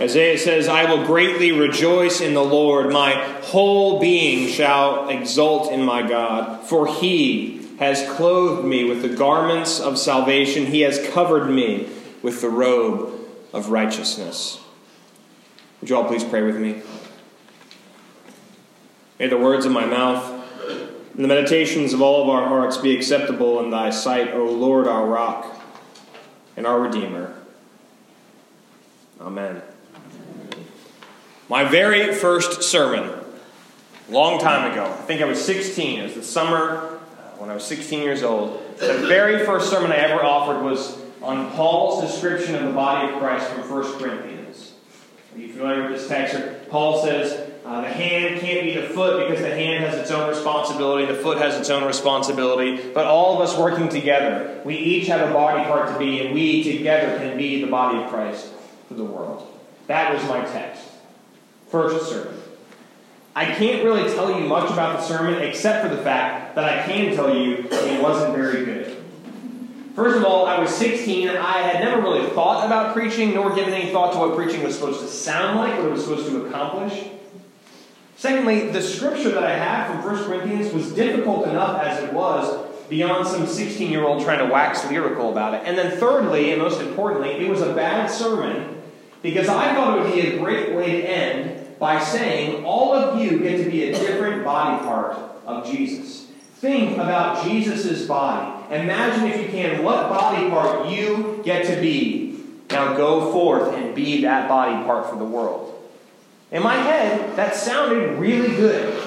Isaiah says, I will greatly rejoice in the Lord. My whole being shall exult in my God, for he has clothed me with the garments of salvation. He has covered me with the robe of righteousness. Would you all please pray with me? May the words of my mouth and the meditations of all of our hearts be acceptable in thy sight, O Lord, our rock and our Redeemer. Amen. My very first sermon, long time ago, I think I was 16, it was the summer uh, when I was 16 years old. The very first sermon I ever offered was on Paul's description of the body of Christ from 1 Corinthians. Are you familiar with this text? Paul says, uh, the hand can't be the foot because the hand has its own responsibility, the foot has its own responsibility, but all of us working together, we each have a body part to be, and we together can be the body of Christ for the world. That was my text. First sermon. I can't really tell you much about the sermon except for the fact that I can tell you it wasn't very good. First of all, I was 16 I had never really thought about preaching nor given any thought to what preaching was supposed to sound like, or what it was supposed to accomplish. Secondly, the scripture that I had from 1 Corinthians was difficult enough as it was beyond some 16 year old trying to wax lyrical about it. And then, thirdly, and most importantly, it was a bad sermon because I thought it would be a great way to end by saying all of you get to be a different body part of Jesus. Think about Jesus' body. Imagine, if you can, what body part you get to be. Now go forth and be that body part for the world. In my head, that sounded really good.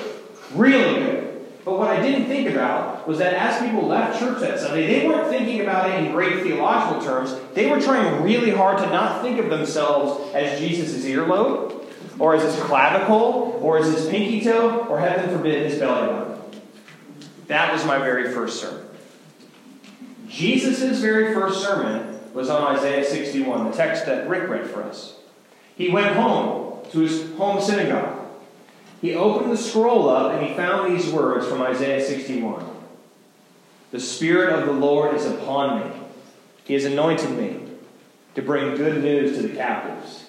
Really good. But what I didn't think about was that as people left church that Sunday, they weren't thinking about it in great theological terms. They were trying really hard to not think of themselves as Jesus' earlobe, or as his clavicle, or as his pinky toe, or heaven forbid, his belly button. That was my very first sermon. Jesus' very first sermon was on Isaiah 61, the text that Rick read for us. He went home to his home synagogue. He opened the scroll up and he found these words from Isaiah 61 The Spirit of the Lord is upon me. He has anointed me to bring good news to the captives,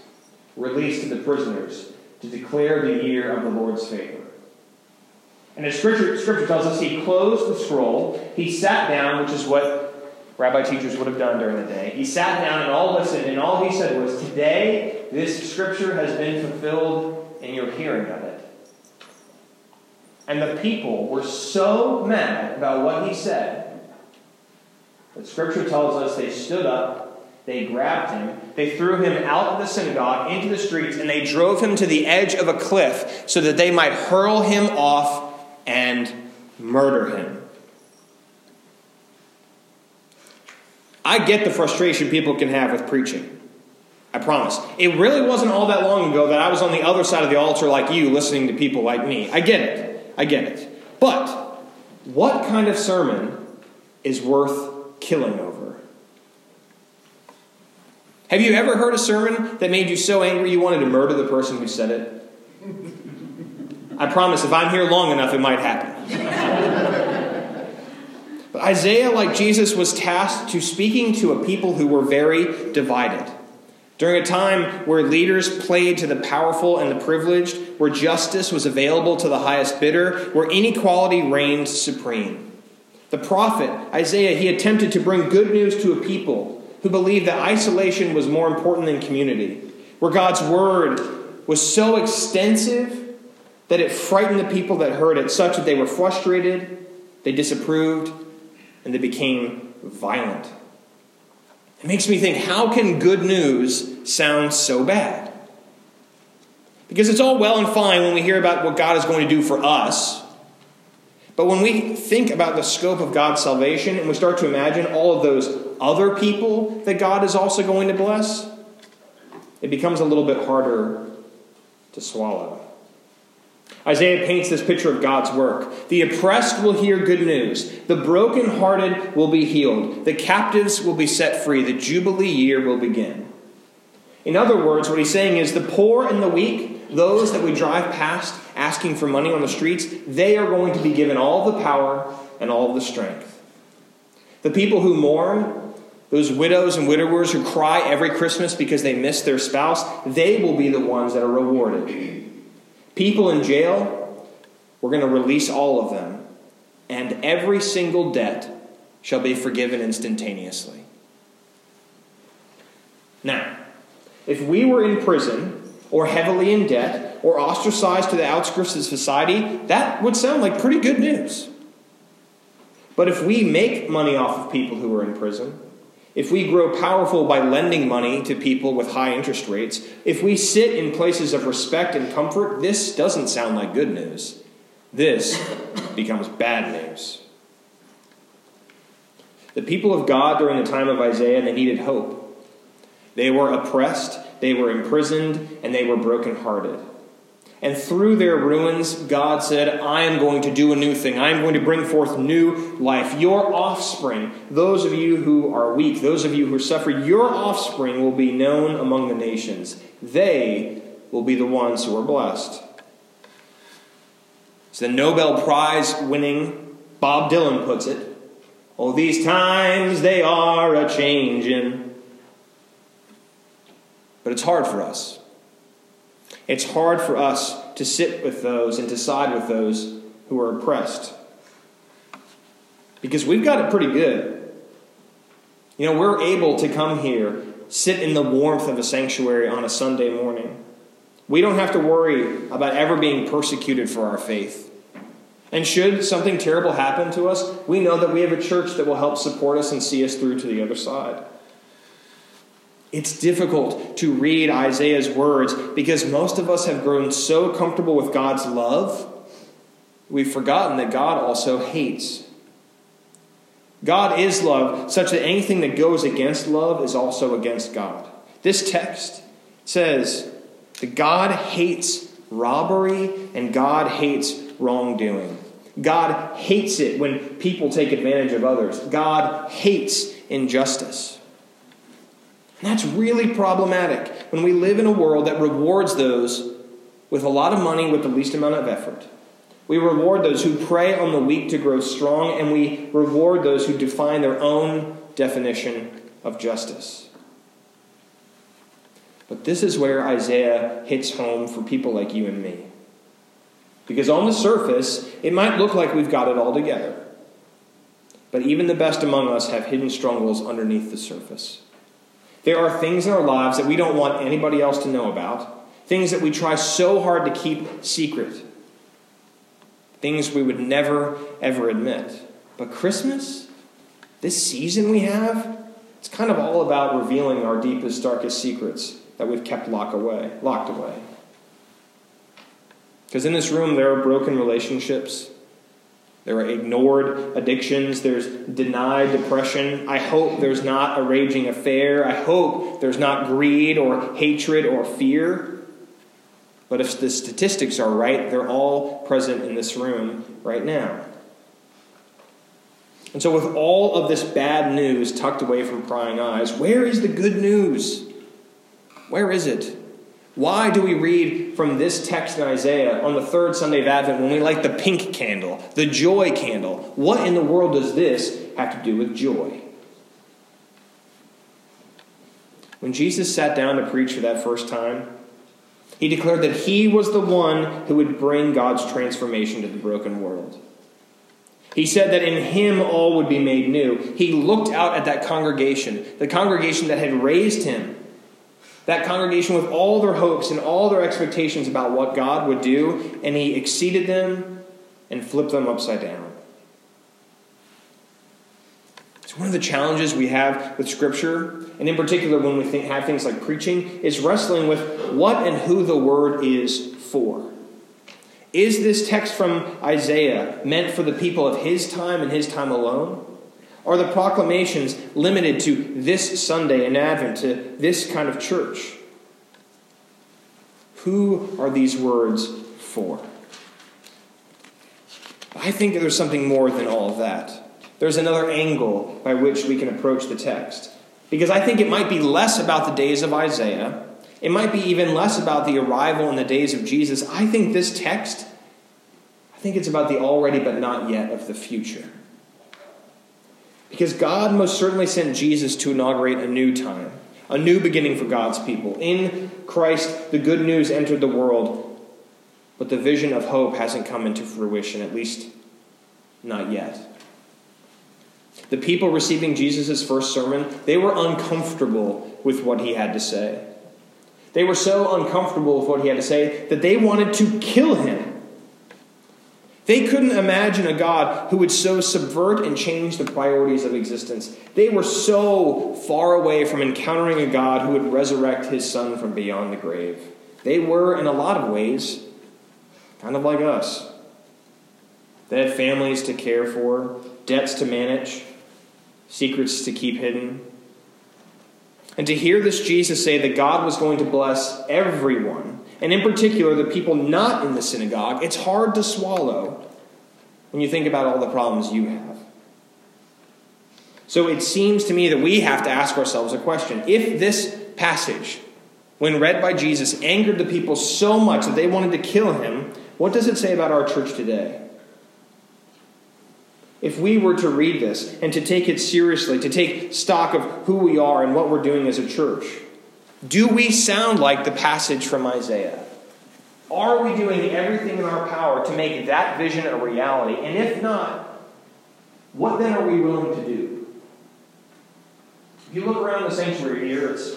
release to the prisoners, to declare the year of the Lord's favor. And as scripture, scripture tells us, he closed the scroll, he sat down, which is what rabbi teachers would have done during the day. He sat down and all listened, and all he said was, Today, this scripture has been fulfilled in your hearing of it. And the people were so mad about what he said that scripture tells us they stood up, they grabbed him, they threw him out of the synagogue into the streets, and they drove him to the edge of a cliff so that they might hurl him off and murder him. I get the frustration people can have with preaching. I promise. It really wasn't all that long ago that I was on the other side of the altar like you, listening to people like me. I get it. I get it. But what kind of sermon is worth killing over? Have you ever heard a sermon that made you so angry you wanted to murder the person who said it? I promise, if I'm here long enough, it might happen. But Isaiah, like Jesus, was tasked to speaking to a people who were very divided. During a time where leaders played to the powerful and the privileged, where justice was available to the highest bidder, where inequality reigned supreme. The prophet, Isaiah, he attempted to bring good news to a people who believed that isolation was more important than community, where God's word was so extensive that it frightened the people that heard it, such that they were frustrated, they disapproved, and they became violent. It makes me think how can good news sound so bad? Because it's all well and fine when we hear about what God is going to do for us. But when we think about the scope of God's salvation and we start to imagine all of those other people that God is also going to bless, it becomes a little bit harder to swallow. Isaiah paints this picture of God's work. The oppressed will hear good news. The brokenhearted will be healed. The captives will be set free. The Jubilee year will begin. In other words, what he's saying is the poor and the weak, those that we drive past asking for money on the streets, they are going to be given all the power and all the strength. The people who mourn, those widows and widowers who cry every Christmas because they miss their spouse, they will be the ones that are rewarded. People in jail, we're going to release all of them, and every single debt shall be forgiven instantaneously. Now, if we were in prison or heavily in debt or ostracized to the outskirts of society, that would sound like pretty good news. But if we make money off of people who are in prison, if we grow powerful by lending money to people with high interest rates, if we sit in places of respect and comfort, this doesn't sound like good news. This becomes bad news. The people of God during the time of Isaiah, they needed hope. They were oppressed, they were imprisoned, and they were brokenhearted. And through their ruins, God said, I am going to do a new thing. I am going to bring forth new life. Your offspring, those of you who are weak, those of you who suffer, your offspring will be known among the nations. They will be the ones who are blessed. As the Nobel Prize winning Bob Dylan puts it, Oh, these times they are a changing. But it's hard for us. It's hard for us to sit with those and to side with those who are oppressed. Because we've got it pretty good. You know, we're able to come here, sit in the warmth of a sanctuary on a Sunday morning. We don't have to worry about ever being persecuted for our faith. And should something terrible happen to us, we know that we have a church that will help support us and see us through to the other side. It's difficult to read Isaiah's words because most of us have grown so comfortable with God's love, we've forgotten that God also hates. God is love, such that anything that goes against love is also against God. This text says that God hates robbery and God hates wrongdoing. God hates it when people take advantage of others. God hates injustice. And that's really problematic when we live in a world that rewards those with a lot of money with the least amount of effort. We reward those who prey on the weak to grow strong, and we reward those who define their own definition of justice. But this is where Isaiah hits home for people like you and me. Because on the surface, it might look like we've got it all together. But even the best among us have hidden struggles underneath the surface. There are things in our lives that we don't want anybody else to know about, things that we try so hard to keep secret, things we would never, ever admit. But Christmas, this season we have, it's kind of all about revealing our deepest, darkest secrets that we've kept locked away, locked away. Because in this room, there are broken relationships. There are ignored addictions. There's denied depression. I hope there's not a raging affair. I hope there's not greed or hatred or fear. But if the statistics are right, they're all present in this room right now. And so, with all of this bad news tucked away from prying eyes, where is the good news? Where is it? Why do we read from this text in Isaiah on the third Sunday of Advent when we light the pink candle, the joy candle? What in the world does this have to do with joy? When Jesus sat down to preach for that first time, he declared that he was the one who would bring God's transformation to the broken world. He said that in him all would be made new. He looked out at that congregation, the congregation that had raised him that congregation with all their hopes and all their expectations about what God would do, and he exceeded them and flipped them upside down. It's one of the challenges we have with Scripture, and in particular when we think, have things like preaching, is wrestling with what and who the Word is for. Is this text from Isaiah meant for the people of his time and his time alone? Are the proclamations limited to this Sunday in Advent, to this kind of church? Who are these words for? I think there's something more than all of that. There's another angle by which we can approach the text. Because I think it might be less about the days of Isaiah. It might be even less about the arrival in the days of Jesus. I think this text, I think it's about the already but not yet of the future. Because God most certainly sent Jesus to inaugurate a new time, a new beginning for God's people. In Christ, the good news entered the world, but the vision of hope hasn't come into fruition, at least not yet. The people receiving Jesus' first sermon, they were uncomfortable with what he had to say. They were so uncomfortable with what he had to say that they wanted to kill him. They couldn't imagine a God who would so subvert and change the priorities of existence. They were so far away from encountering a God who would resurrect his son from beyond the grave. They were, in a lot of ways, kind of like us. They had families to care for, debts to manage, secrets to keep hidden. And to hear this Jesus say that God was going to bless everyone and in particular the people not in the synagogue, it's hard to swallow when you think about all the problems you have. So it seems to me that we have to ask ourselves a question. If this passage, when read by Jesus, angered the people so much that they wanted to kill him, what does it say about our church today? If we were to read this and to take it seriously, to take stock of who we are and what we're doing as a church, do we sound like the passage from Isaiah? Are we doing everything in our power to make that vision a reality? And if not, what then are we willing to do? If you look around the sanctuary here, it's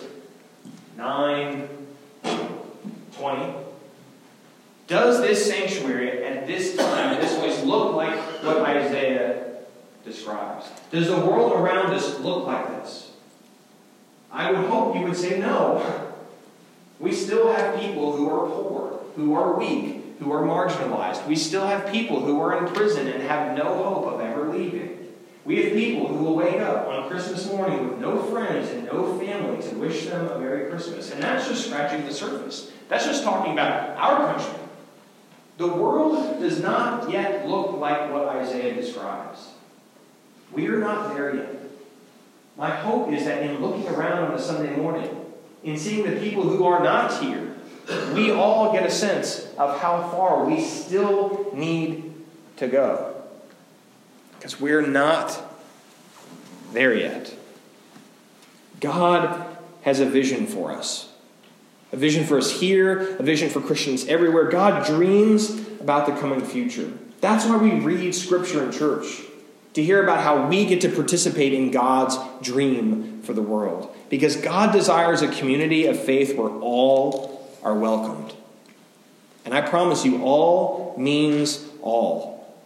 9, 20. Does this sanctuary at this time, in this place, look like what Isaiah describes? Does the world around us look like this? I would hope you would say no. We still have people who are poor, who are weak, who are marginalized. We still have people who are in prison and have no hope of ever leaving. We have people who will wake up on Christmas morning with no friends and no family to wish them a Merry Christmas. And that's just scratching the surface. That's just talking about our country. The world does not yet look like what Isaiah describes. We are not there yet. My hope is that in looking around on a Sunday morning, in seeing the people who are not here, we all get a sense of how far we still need to go. Because we're not there yet. God has a vision for us. A vision for us here, a vision for Christians everywhere. God dreams about the coming future. That's why we read Scripture in church to hear about how we get to participate in God's dream for the world. Because God desires a community of faith where all are welcomed. And I promise you, all means all.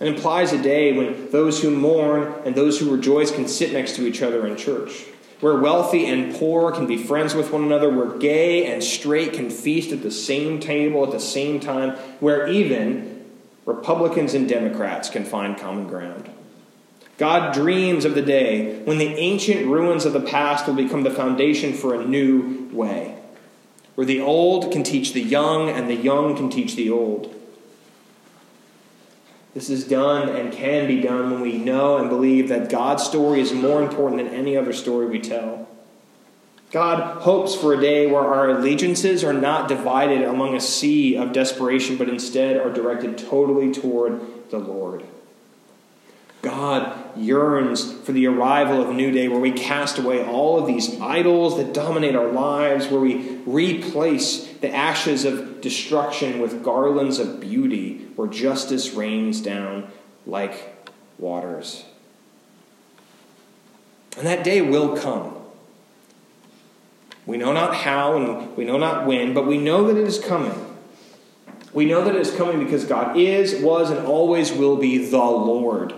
It implies a day when those who mourn and those who rejoice can sit next to each other in church. Where wealthy and poor can be friends with one another, where gay and straight can feast at the same table at the same time, where even Republicans and Democrats can find common ground. God dreams of the day when the ancient ruins of the past will become the foundation for a new way, where the old can teach the young and the young can teach the old. This is done and can be done when we know and believe that God's story is more important than any other story we tell. God hopes for a day where our allegiances are not divided among a sea of desperation, but instead are directed totally toward the Lord. God yearns for the arrival of a new day where we cast away all of these idols that dominate our lives, where we replace the ashes of destruction with garlands of beauty, where justice rains down like waters. And that day will come. We know not how and we know not when, but we know that it is coming. We know that it is coming because God is, was, and always will be the Lord.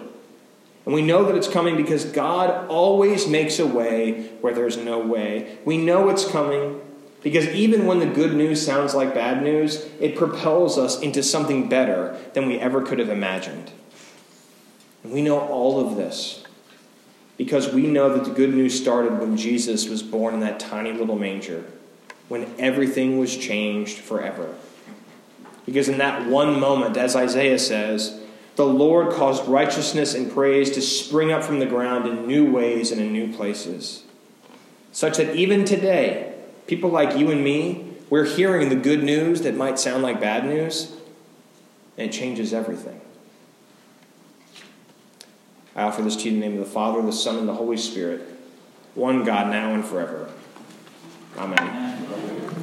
And we know that it's coming because God always makes a way where there's no way. We know it's coming because even when the good news sounds like bad news, it propels us into something better than we ever could have imagined. And we know all of this because we know that the good news started when Jesus was born in that tiny little manger, when everything was changed forever. Because in that one moment, as Isaiah says, the Lord caused righteousness and praise to spring up from the ground in new ways and in new places. Such that even today, people like you and me, we're hearing the good news that might sound like bad news, and it changes everything. I offer this to you in the name of the Father, the Son, and the Holy Spirit, one God, now and forever. Amen.